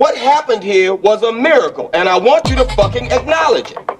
What happened here was a miracle, and I want you to fucking acknowledge it.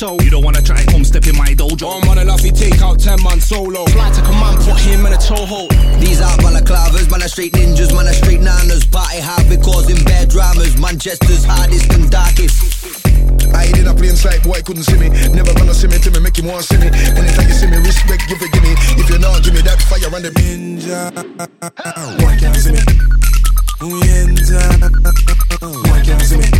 so You don't wanna try come step in my dojo. One man enough, he take out ten man solo. Fly to command, put him in a toehold. These are balaclavas, man are straight ninjas, man are straight nanas. Party hard because in bad dramas, Manchester's hardest and darkest. I hid in a plain sight, boy couldn't see me. Never gonna see me till me make him want to see me. Anytime you see me, respect give it, give me. If you not give me that fire and the ninja, Why can't see me. Ninja, can't see me.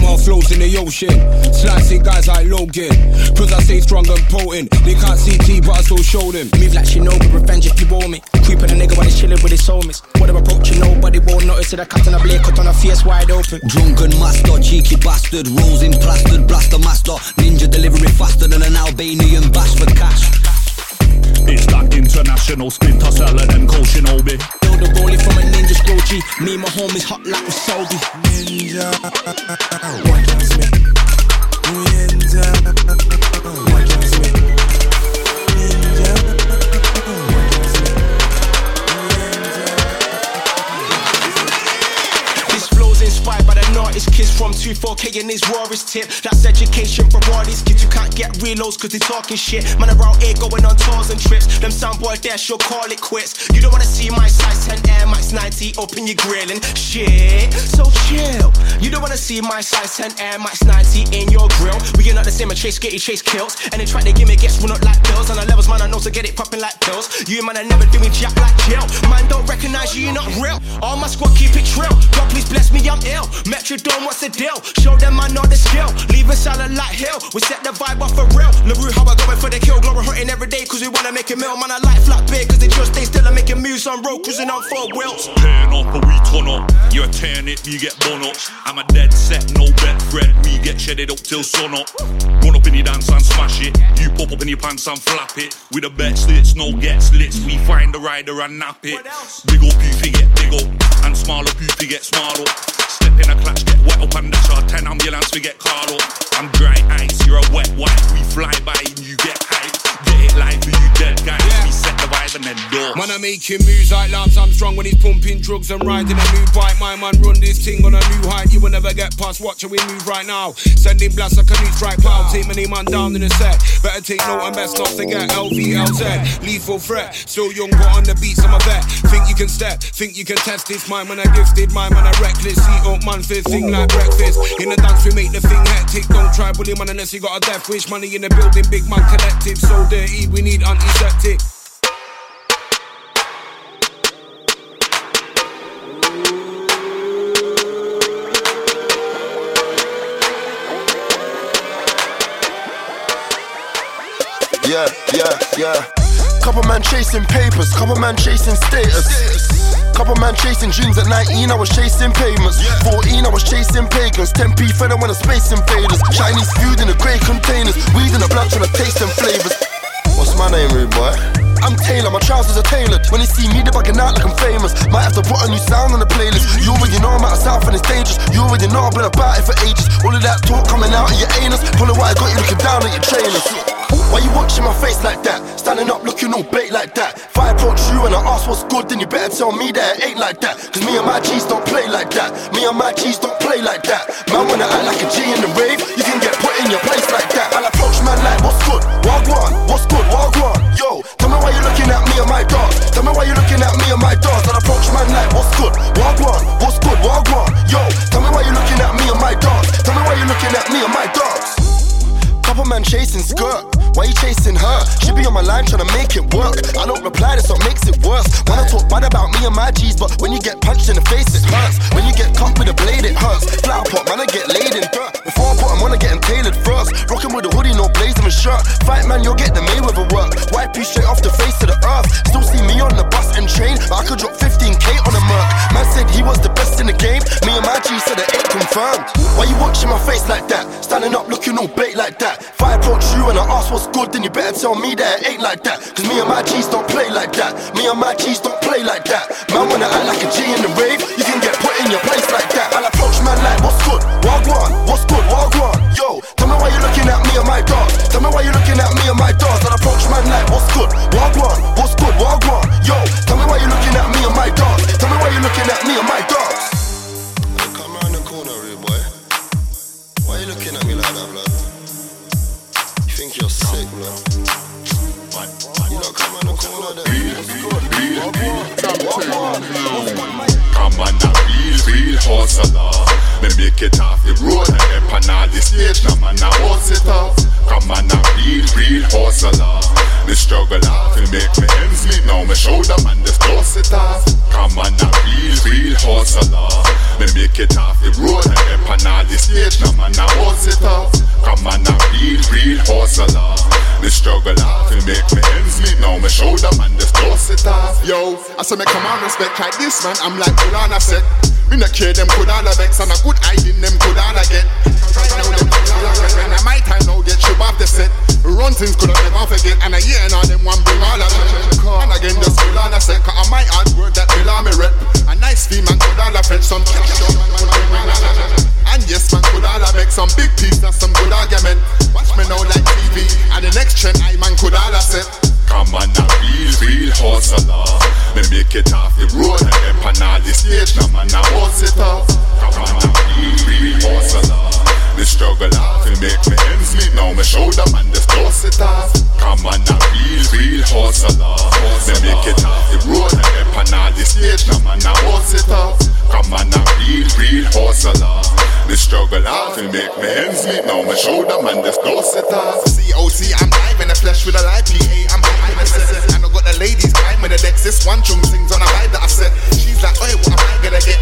More flows in the ocean. Slicing guys like Logan. Cause I stay strong and potent. They can't see T, but I still show them. Move like Shinobi, revenge if you owe me. Creeping a nigga while he's chilling with his homies. What I'm approaching, nobody won't notice it. I cut on a blade, cut on a face wide open. Drunken master, cheeky bastard. Rolls in plastered, blaster master. Ninja delivery faster than an Albanian bash for cash. It's that international splinter cell and then Shinobi. Build a rollie from a ninja scroll Me and my homies hot like with Sobi. Ninja. Ninja. It's kids from 2-4K and his is tip. That's education for all these kids. You can't get reloads cause they talking shit. Man around here going on tours and trips. Them soundboy there, she'll call it quits. You don't wanna see my size 10 Air Max 90 open your grilling. Shit, so chill. You don't wanna see my size 10 Air Max 90 in your grill. We are not the same and chase skitty, chase kills. And they try to give me gets run up like bills. On the levels, man, I know to get it popping like pills. You man, I never do me jack like chill. Man, don't recognize you, you're not real. All my squad keep it trill. God, please bless me, I'm ill. Metro don't what's the deal? Show them I know the skill. Leave a solid like hill. We set the vibe off for real. LaRue, how I going for the kill. Glory hunting every day cause we wanna make a meal. Man, I like flat big cause they just stay still and making moves on road cruising on four wheels. Turn up or we turn up. You're a turn it, you get bun up. I'm a dead set, no bet threat. We get shedded up till sun up. Run up in your dance and smash it. You pop up in your pants and flap it. With the bet slits, no get slits. We find the rider and nap it. Big up, you get big up. And smaller, you get small up. Step in a clutch, get wet up under chart. 10 ambulance, we get called up. I'm dry ice, you're a wet wipe. We fly by making moves like Lance Armstrong when he's pumping drugs and riding a new bike. My man run this thing on a new height. You will never get past. Watch how we move right now. Sending blasts like a new strike pow. Take many man down in the set. Better take note and best not forget LVLZ. Lethal threat. Still young, but on the beats I'm a vet. Think you can step, think you can test this. My man are gifted, my man are reckless. See up man fist, thing like breakfast. In the dance we make the thing hectic. Don't try bully man unless you got a death wish. Money in the building, big man collective. So dirty, we need antiseptic. Yeah, yeah, yeah. Couple man chasing papers, couple man chasing status. Couple man chasing dreams at 19, I was chasing payments. 14, I was chasing pagans. 10p fed when the space invaders. Chinese food in the grey containers. Weed in the blood trying to taste them flavors. What's my name, rude boy? I'm Taylor, my trousers are tailored. When you see me, they're bugging out like I'm famous. Might have to put a new sound on the playlist. You already know I'm out of south and it's dangerous. You already know I've been about it for ages. All of that talk coming out of your anus. Pull what I got you looking down at your trainers. Why you watching my face like that? Standing up looking all bait like that. If I approach you and I ask what's good, then you better tell me that it ain't like that. Cause me and my G's don't play like that. Me and my G's don't play like that. Man, wanna act like a G in the rave, you can get put in your place like that. I'll approach man like, what's good? Wagwan, what's good? Wagwan. Yo, tell me why you looking at me and my dogs. Tell me why you looking at me and my dogs. I'll approach man like, what's good? Wagwan, what's good? Wagwan. Yo, tell me why you looking at me and my dogs. Tell me why you looking at me and my dogs. Couple man chasing skirt. Why you chasing her? She be on my line trying to make it work. I don't reply, that's what makes it worse. I talk bad about me and my G's, but when you get punched in the face, it hurts. When you get cut with a blade, it hurts. Flat pot, man, I get laid in dirt. Before I put them on, I get tailored first. Rocking with a hoodie, no blazer and shirt. Fight man, you'll get the Mayweather work. Wipe you straight off the face of the earth. Still see me on the bus and train, but I could drop 15k on a merc. Man said he was the best in the game. Me and my G said it ain't confirmed. Why you watching my face like that? Standing up looking all bait like that. Approach you and I ask what's good, then you better tell me that it ain't like that. Cause me and my G's don't play like that. Me and my G's don't play like that. Man wanna act like a G in the rave, I say me come on respect like this man, I'm like Kulana said. Me no care them could all vex and a good hiding them could all get. Now them could all vex and I might time now get ship off the set. Run things could have never forget and a year now them one bring all of them. And again just Kulana said, cause I my hard word that will me rep. A nice fee man could all fetch some cash. And yes man could all make some big piece and some good argument. Watch me now like TV and the next trend I man could all set. Come on, a real, real hustler. Me make it off the road and up on all the stage. Now man, I hustle off. Come on, a real, hustler. Me struggle off and make me ends meet. Now me shoulder man, just dust it off. Come on, a real, real hustler. Me make it off the road and up on all the stage. Now man, I hustle it off. Come on, a real, real hustler. Me struggle off and make me ends meet. Now me shoulder man, just dust it off. COC, I'm live in the flesh with a live PA. I'm high in the I got the ladies with the decks. This one chung sings on a vibe that I set. She's like, hey, what am I gonna get?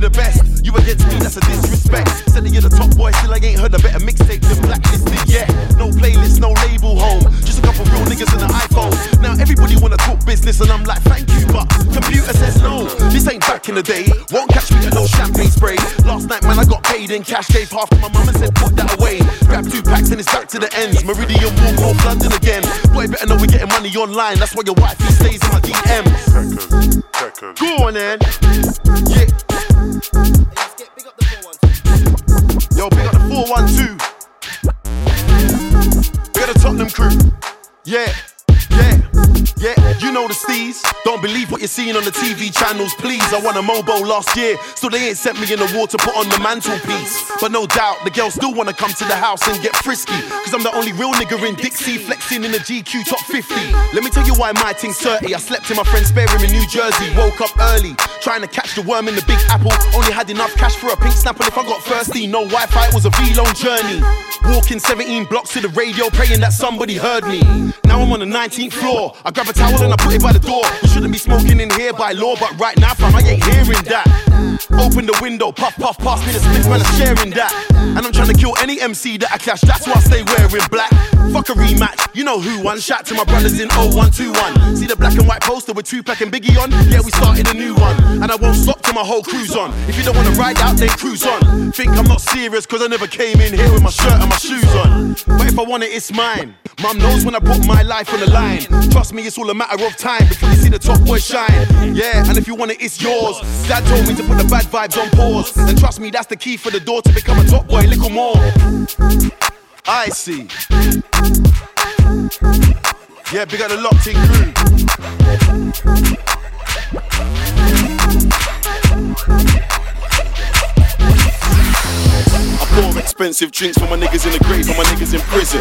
you the best. You against me, that's a disrespect. Sending you the top boy, still I ain't heard a better mixtape than blacklisted yet. No playlist, no label home. Just a couple real niggas in an iPhone. Now everybody wanna talk business, and I'm like, thank you, but computer says no. This ain't back in the day. Won't catch me with no champagne spray. Last night, man, I got paid in cash, gave half to my mum and said, put that away. Grab two packs and it's back to the ends. Meridian Walk, North London again. Boy, better know we're getting money online. That's why your wifey stays in my DM. Go on then. Yeah. Yo, big up the 412. Big up the Tottenham crew. Yeah. Yeah, yeah, you know the steez. Don't believe what you're seeing on the TV channels, please. I won a Mobo last year, so they ain't sent me in the water put on the mantelpiece. But no doubt, the girls still wanna come to the house and get frisky. Cause I'm the only real nigga in Dixie, flexing in the GQ top 50. Let me tell you why my thing's 30. I slept in my friend's spare room in New Jersey, woke up early, trying to catch the worm in the big apple. Only had enough cash for a pink snapple if I got thirsty. No Wi Fi, it was a V long journey. Walking 17 blocks to the radio, praying that somebody heard me. Now I'm on the 19th floor. I grab a towel and I put it by the door. We shouldn't be smoking in here by law, but right now, fam, I ain't hearing that. Open the window, puff, puff, pass me the split, man, I'm sharing that. And I'm trying to kill any MC that I clash, that's why I stay wearing black. Fuck a rematch, you know who won. Shout to my brothers in 0121. See the black and white poster with Tupac and Biggie on? Yeah, we started a new one. And I won't stop till my whole crew's on. If you don't wanna ride out, then cruise on. Think I'm not serious, cause I never came in here with my shirt and my shoes on. But if I want it, it's mine. Mum knows when I put my life on the line. Trust me, it's all a matter of time before you see the top boy shine. Yeah, and if you want it, it's yours. Dad told me to put the bad vibes on pause. And trust me, that's the key for the door to become a top boy, little more. I see. Yeah, big up the locked in crew. Pour expensive drinks for my niggas in the grave, for my niggas in prison.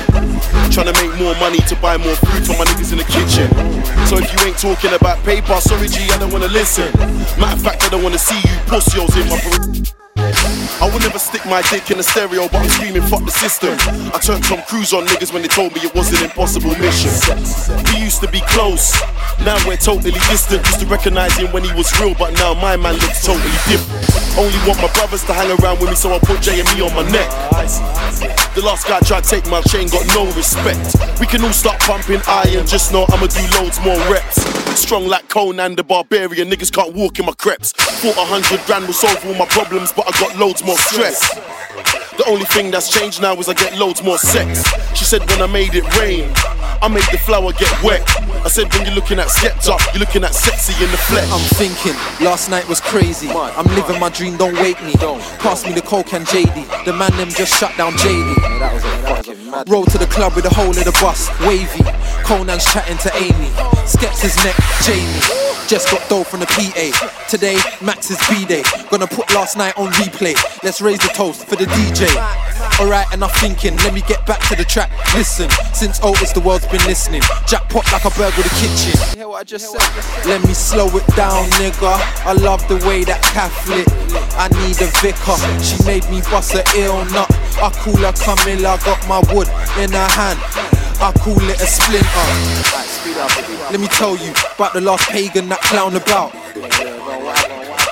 Trying to make more money to buy more food for my niggas in the kitchen. So if you ain't talking about paper, sorry G, I don't wanna listen. Matter of fact, I don't wanna see you pussies in my. I would never stick my dick in a stereo, but I'm screaming fuck the system. I turned Tom Cruise on niggas when they told me it was an impossible mission. We used to be close, now we're totally distant. Used to recognize him when he was real, but now my man looks totally different. Only want my brothers to hang around with me, so I put J and me on my neck. The last guy tried to take my chain, got no respect. We can all start pumping iron, just know I'ma do loads more reps. Strong like Conan the Barbarian, niggas can't walk in my creps. Thought a hundred grand will solve all my problems, but I got loads more stress. The only thing that's changed now is I get loads more sex. She said when I made it rain, I made the flower get wet. I said when you're looking at Skepta, you're looking at sexy in the flesh. I'm thinking, last night was crazy. I'm living my dream, don't wake me. Pass me the coke and JD. The man them just shut down JD. Roll to the club with the whole of the bus, wavy. Conan's chatting to Amy. Skepta's neck, Jamie. Just got dough from the PA. Today, Max's B day. Gonna put last night on replay. Let's raise the toast for the DJ. Alright, and I'm thinking, let me get back to the track. Listen, since Otis the world's been listening. Jackpot like a burg with a kitchen. Hear what I just said? Let me slow it down, nigga. I love the way that Catholic. I need a vicar. She made me bust a ill nut. I call her Camilla, got my wood in her hand. I call it a splinter. Let me tell you about the last pagan that clown about.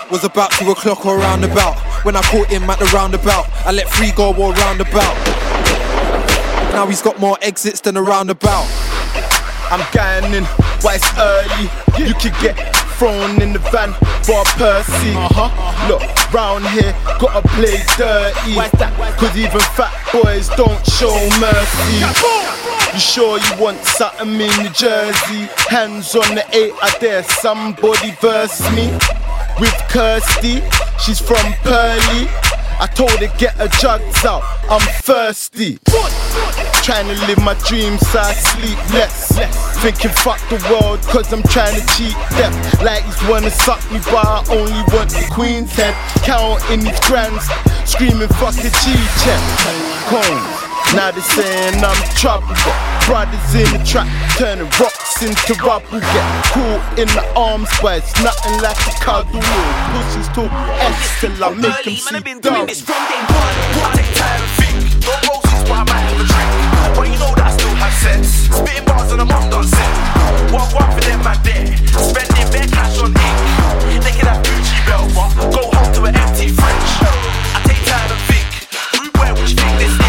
Was about two o'clock or roundabout. When I caught him at the roundabout, I let three go all roundabout. Now he's got more exits than a roundabout. I'm going in, but it's early. You could get thrown in the van for a Percy. Uh-huh. Look, round here, gotta play dirty. Cause even fat boys don't show mercy. You sure you want something in New Jersey? Hands on the eight, I dare somebody verse me. With Kirsty, she's from Pearly. I told her get her jugs out, I'm thirsty. Trying to live my dreams so I sleep less. Thinking fuck the world cause I'm trying to cheat death. Like he's wanna suck me but I only want the queen's head. Counting these grands, screaming fuck the G check. Combs. Now they saying I'm trouble, brothers in the trap turning rocks into rubble. Get caught in the arms, but it's nothing like a cuddle. Pussies talk S till I make them see double. from day one. I take time to think. No roses, but I might have a drink. But you know that I still have sense. Spitting bars and I'm on done set. One for them, there. Spending bare cash on ink. They can have Gucci but go home to an empty fridge. I take time to think. Rude boy, which thing this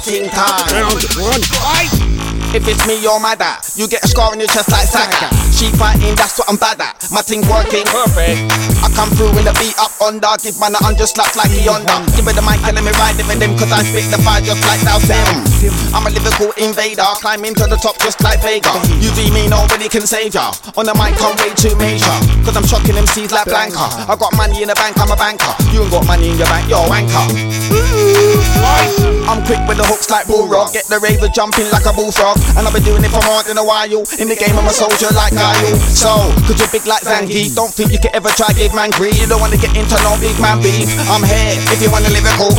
fighting time. If it's me or my dad, you get a scar on your chest like Sagat. She fighting, that's what I'm bad at. My thing working perfect. I come through in the beat up on under, give man a hundred slaps like he under. Give me the mic and let me ride it with them, cause I spit the fire just like Dhalsim. I'm a lyrical invader, climbing to the top just like Vega. You see me, nobody can save ya. On the mic, I'm way too major. Cause I'm shocking MCs like Blanka. I got money in the bank, I'm a banker. You ain't got money in your bank, you're a wanker. I'm quick with the hooks like Bull Balrog. Get the raver jumping like a bullfrog. And I've been doing it for more than a while. In the game, I'm a soldier like Guile. So, cause you're big like Zangief. Don't think you can ever try give man greed. You don't wanna get into no big man beef. I'm here if you wanna lyrical.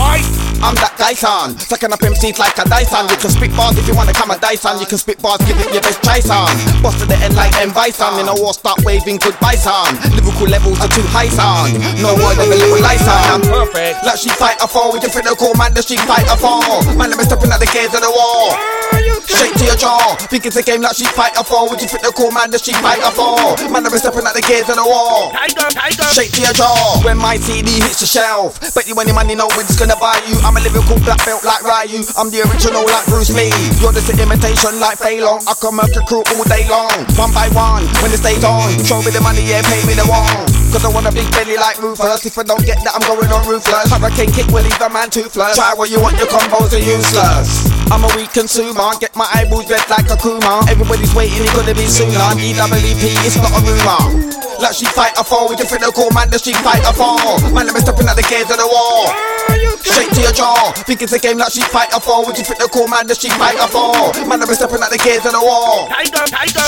I'm that Dyson. Sucking up MCs like a Dyson. You can spit bars if you wanna come a Dyson. You can spit bars, give it your best try, son. Boss to the end like M. Bison. In a war, start waving goodbye, son. Lyrical levels are too high, son. No word of a little lie, son. I'm perfect. Like she fight a four with your critical man, the she fight a four. Man, I'm stepping at the gates of the wall. Straight to your jaw. Think it's a game like she fight a four. Would you fit the cool man that she fight a four? Man, I'm stepping at the gates of the wall. Shake to your jaw. When my CD hits the shelf, bet you any money know it's gonna buy you. I'm a lyrical black belt like Ryu. I'm the original like Bruce Lee. You're just an imitation like Fei Long. I can murk a crew all day long. One by one, when the stays on. Show me the money, yeah, pay me the one. Cause I want a big belly like Rufus. If I don't get that, I'm going on ruthless. Hurricane kick will leave a man toothless. Try what you want, your combos are useless. I'm a weak consumer, get my eyeballs red like Akuma. Everybody's waiting, it gonna be sooner. DWP, it's not a rumor. Like she fight a four, with your critical man, the Street Fighter four. Man, let me stepping at the gates of the wall. Straight to your jaw. Think it's a game like she fight a four, with your critical man, the Street Fighter four. Man, let me stepping at the gates of the wall.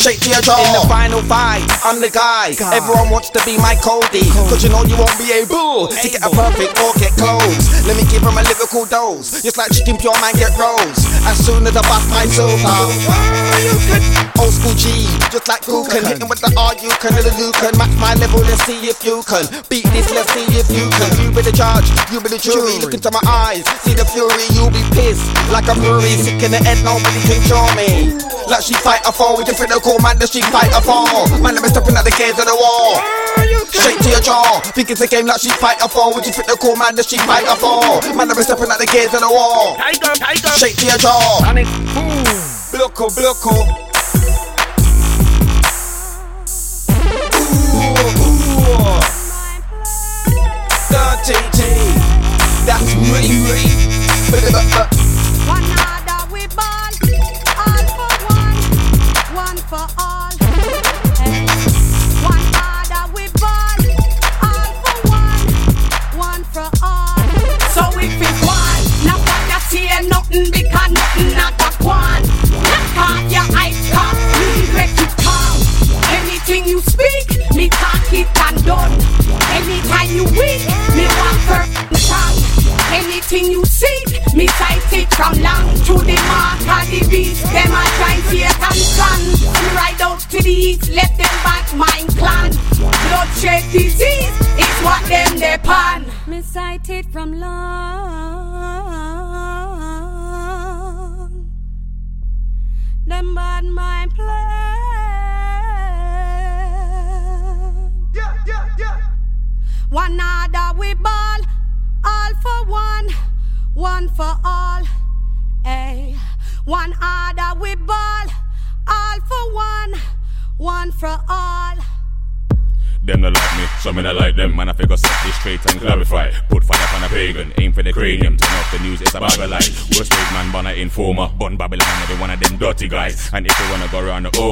Straight to your jaw. In the final fight, I'm the guy. Everyone wants to be my Cody. Cause you know you won't be able to get a perfect or get close. Let me give him a lyrical dose. Just like chicken pure man get rolls. As soon as I bust my silver. Old school G, just like who can hit him with the R, you can, little you can match my level, let's see if you can beat this, let's see if you can. You be the judge, you be the jury, look into my eyes, see the fury, you'll be pissed like a fury, sick in the head, nobody can show me. Like she fight a four with your critical man, the she fight a four. Man, me stepping at the gates of the wall. Straight to your jaw, think it's a game like she fight a four with your critical man, the she fight a four. Man, me stepping at the gates of the wall. Straight to your jaw. Bloco, bloco.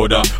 Order,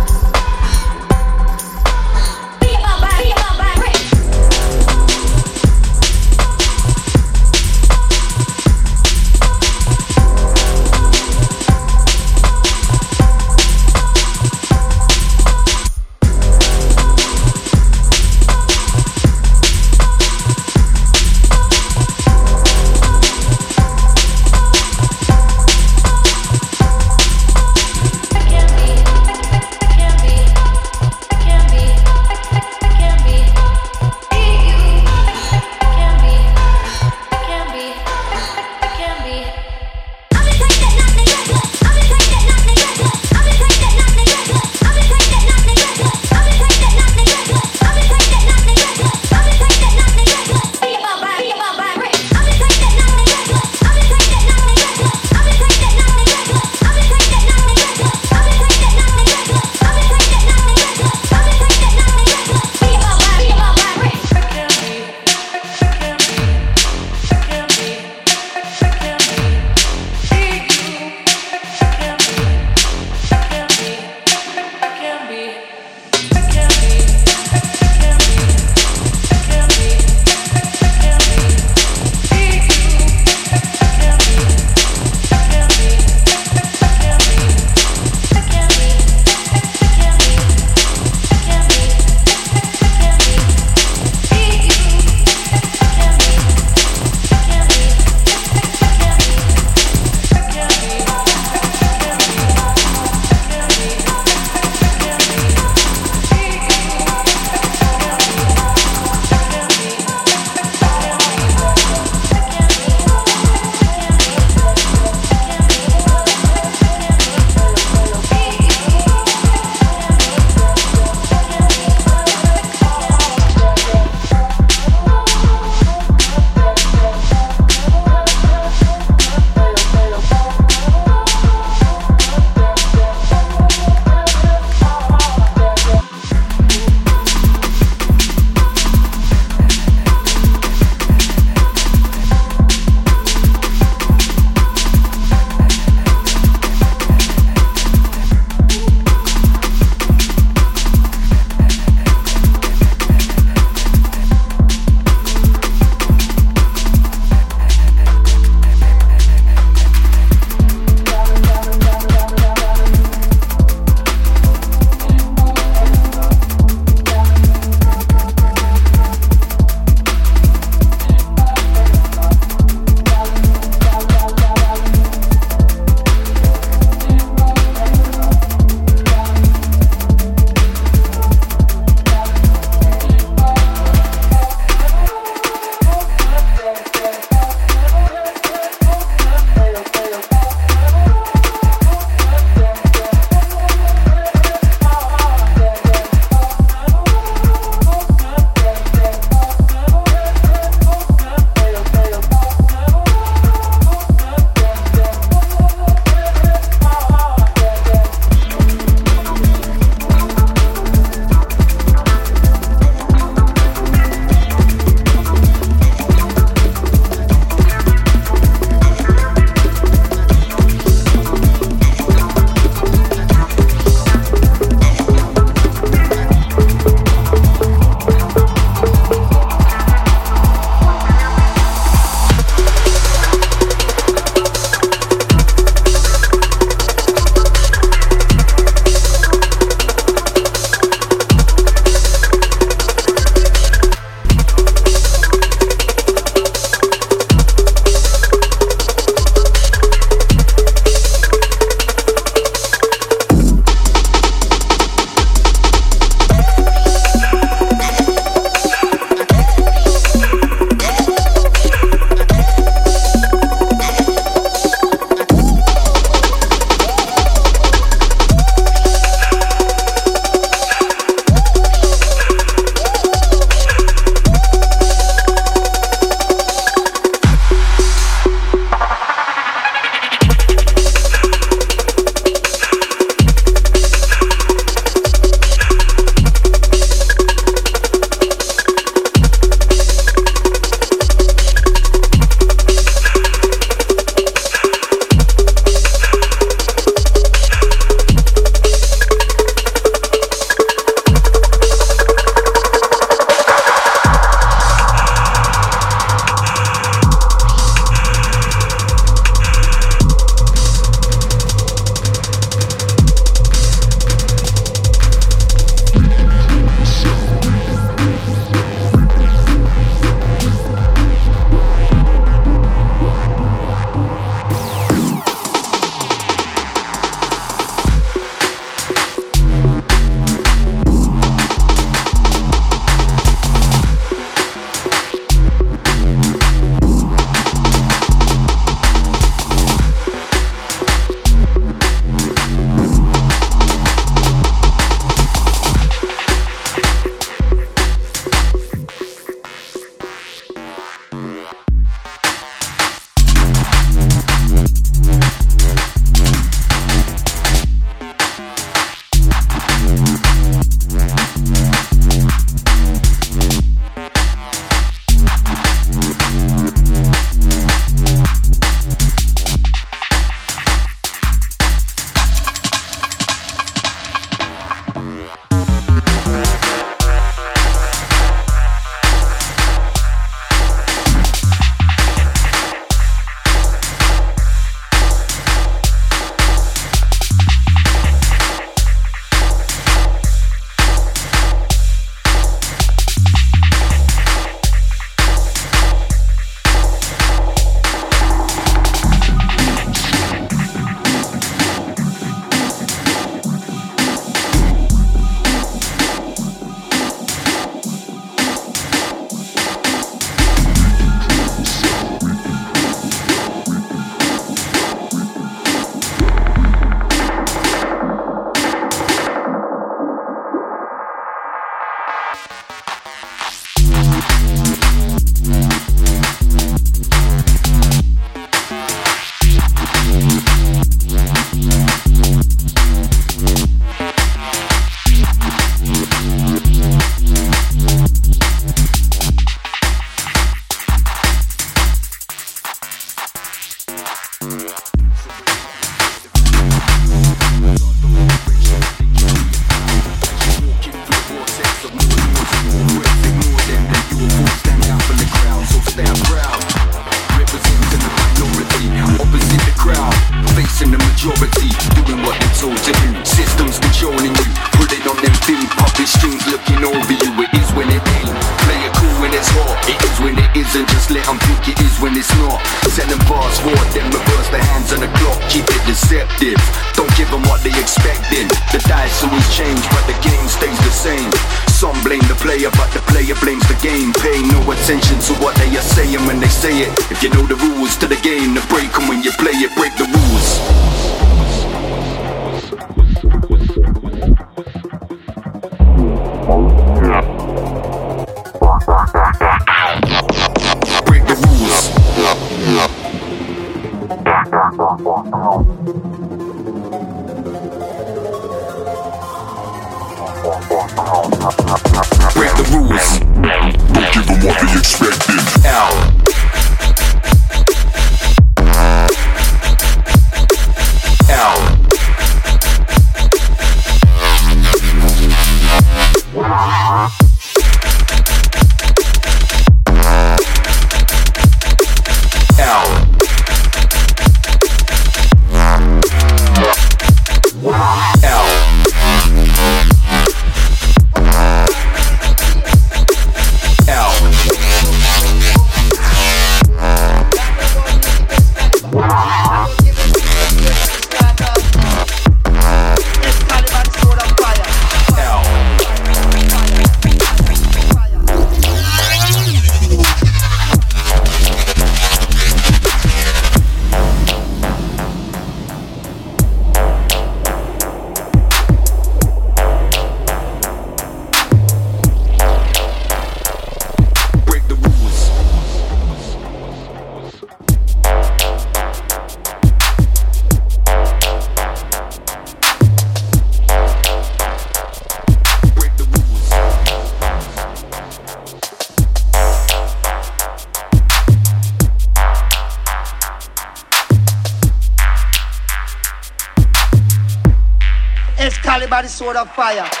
sword of fire. Fire,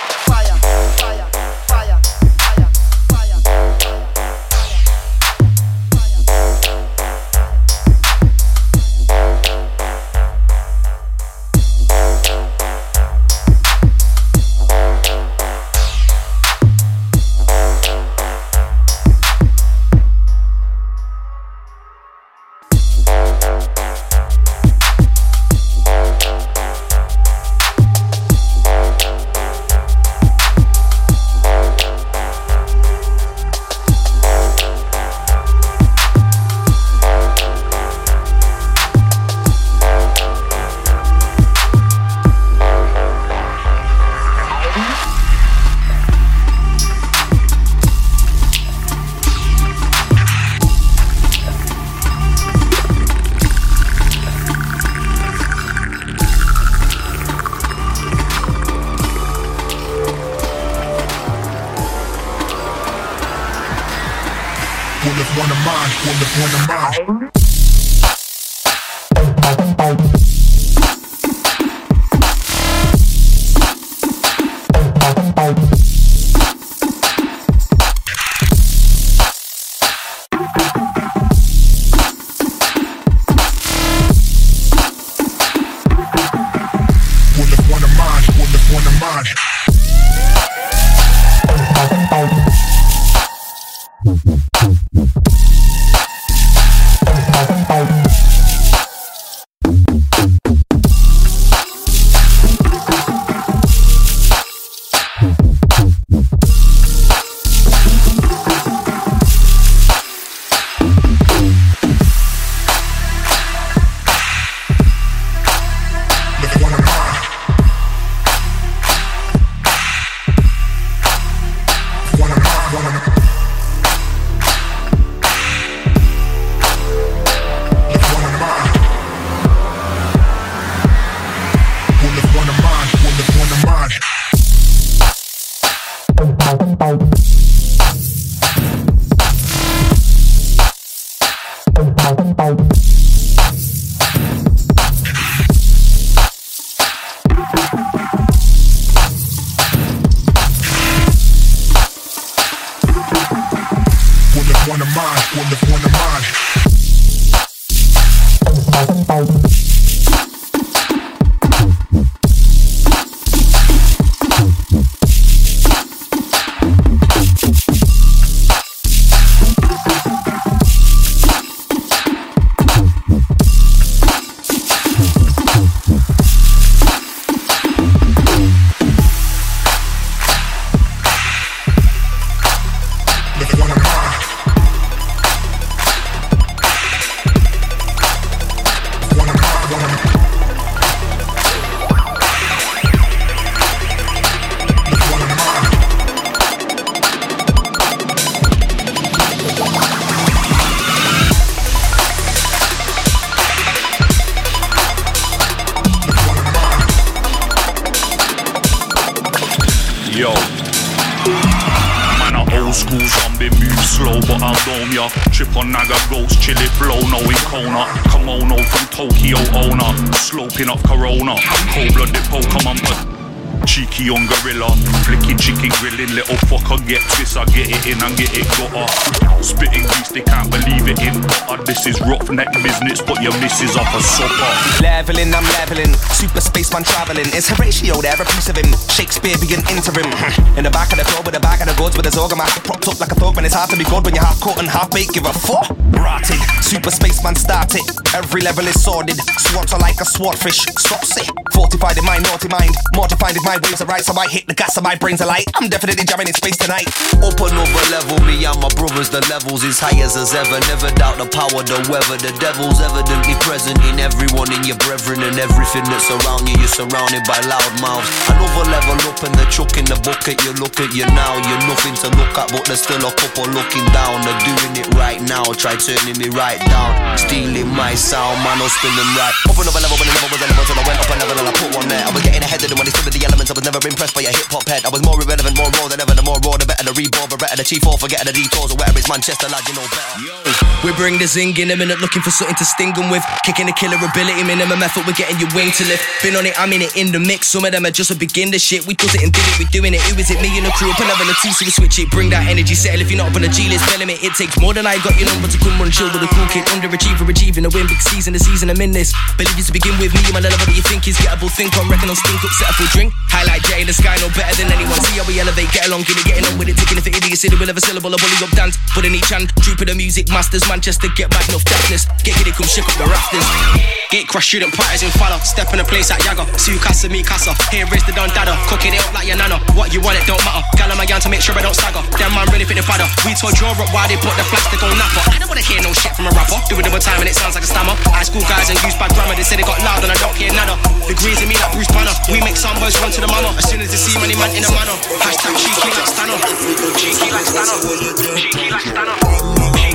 it in and get it off. Spitting grease, they can't believe it in butter. This is roughneck business, but your missus off a supper. Leveling, I'm leveling. Super spaceman traveling. Is Horatio there? A piece of him. Shakespeare being interim. In the back of the floor with the bag of the goods with his orgamaster propped up like a thug. And it's hard to be good when you're half cut and half baked. Give a fuck. Rotted. Super spaceman started. Every level is sordid. Swats are like a swordfish. Stops it. Fortified in my naughty mind. Mortified if my waves are right, so I hit the gas and my brains are light. I'm definitely jamming in space tonight. Open up another level, me and my brothers, the levels is high as ever. Never doubt the power, the weather. The devil's evidently present in everyone, in your brethren, and everything that's around you. You're surrounded by loud mouths. Another level up in the chuck in the bucket. You look at you now, you're nothing to look at, but there's still a couple looking down. They're doing it right now. Try turning me right down, stealing my sound, man. I'll spin them right. Up another level when the never was a level, so I went up a level I put one there. I was getting ahead of them when they stood with the elements. I was never impressed by your hip hop head. I was more irrelevant, more raw than ever. The more raw, the better. The reborn, but better. The chief or forgetting the detours or whatever. It's Manchester, lad, you know better. We bring the zing in a minute, looking for something to sting 'em with. Kicking the killer ability, minimum effort, we're getting your wing to lift. Been on it, I'm in it in the mix. Some of them are just a begin the shit. We does it and did it, we doing it. Who is it? Me and the crew up another two, so we switch it. Bring that energy, settle if you're not up on the G list, spelling it. It takes more than I got your number to come run chill with a cool kid. Underachiever, achieving a win, big season, the season I'm in this. Believe you to begin with me, my level that you think is gettable. Think on, reckon on stink up, set up full drink. Highlight J in the sky, no better than anyone. See how we elevate, get along, get it, getting on with it, taking it for idiocy. The will of a syllable, a bully up dance. Put in each hand, troop of the music masters, Manchester, get back, enough deafness. Get it, come shake up the rafters. Gate crush student parties in follow. Step in a place like Yaga. Sue casa, me casa. Here, is the don dada. Cooking it up like your nana. What you want, it don't matter. Gal on my yarn to make sure I don't stagger. Them man really fit the padder. We told up why they put the plastic on napper. I don't wanna hear no shit from a rapper. Do it over time and it sounds like a stammer. High school guys and use bad grammar. They say they got loud and I don't hear nada. Degrees in me like Bruce Banner. We make some boys run to the mama. As soon as they see money man in a manner. Hashtag cheeky like Stanner. Cheeky like Stanner. Cheeky like Stanner. Cheeky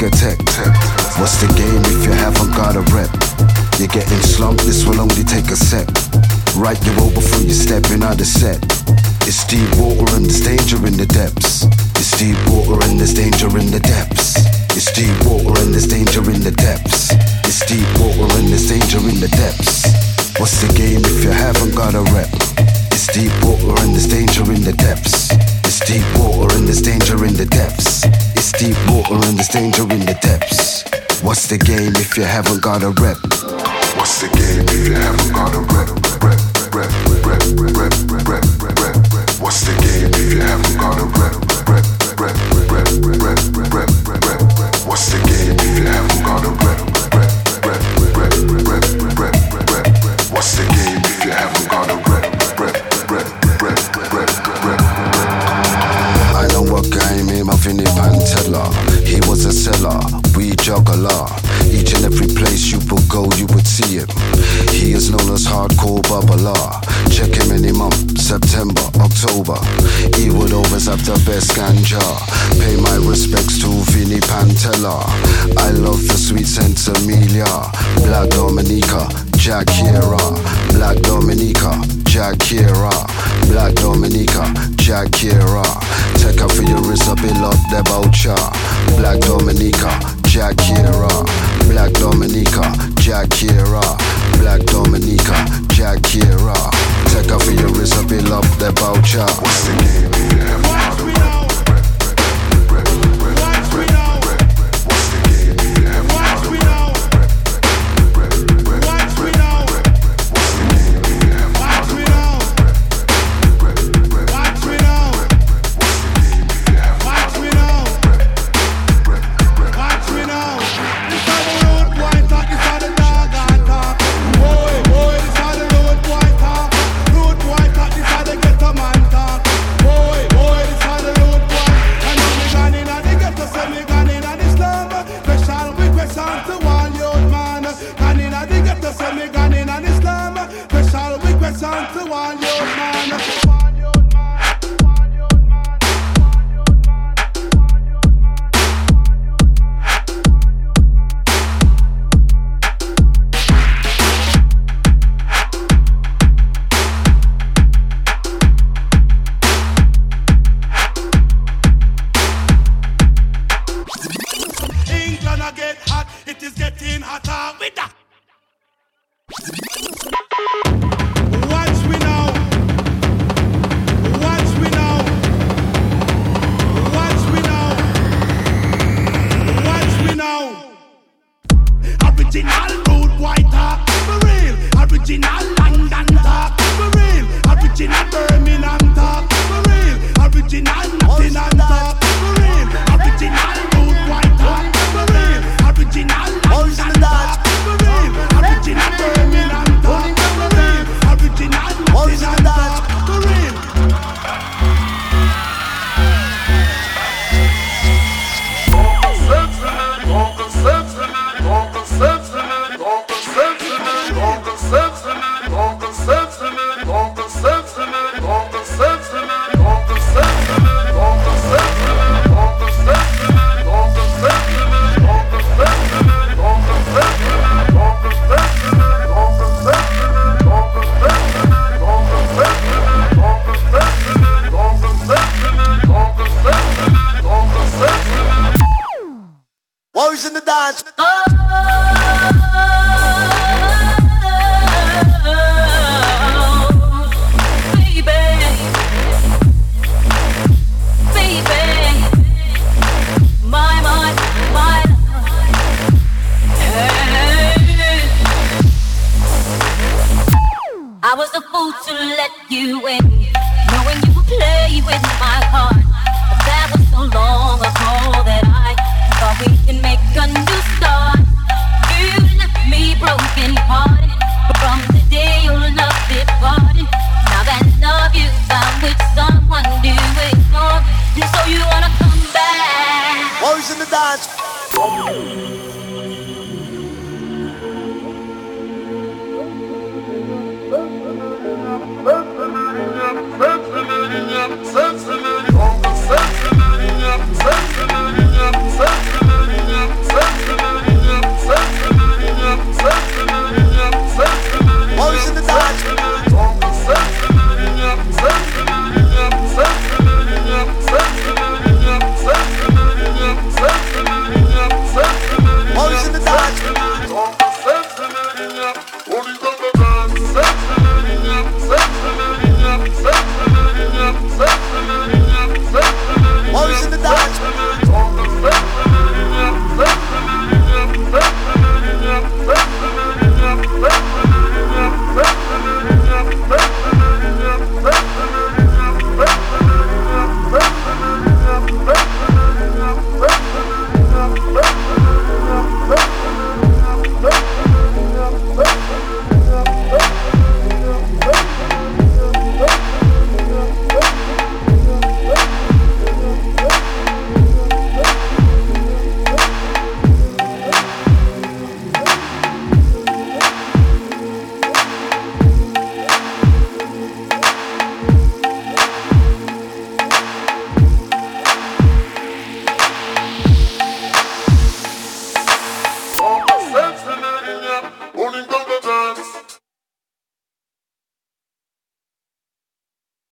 What's the game if you haven't got a rep? You're getting slumped, this will only take a sec. Right you roll before you step in out the set. It's deep water and there's danger in the depths. It's deep water and there's danger in the depths. It's deep water and there's danger in the depths. It's deep water and there's danger in the depths. What's the game if you haven't got a rep? It's deep water and there's danger in the depths. It's deep water and there's danger in the depths. It's deep water and there's danger in the depths. What's the game if you haven't got a rep? What's the game if you haven't got a rep? What's the game if you haven't got a rep, rep, rep, rep, rep, rep. seller, we juggler. Each and every place you would go, you would see him. He is known as hardcore bubbler. Check him any month, September, October. He would always have the best ganja. Pay my respects to Vinny Pantella. I love the sweet sense Amelia. Black Dominica, Jackira. Black Dominica, Jackira. Black Dominica, Jackira. Take for your wrist up in love the voucher. Black Dominica, Jackira. Black Dominica, Jackira. Black Dominica, Jackira. Take for your wrist up in love the voucher. What's the game?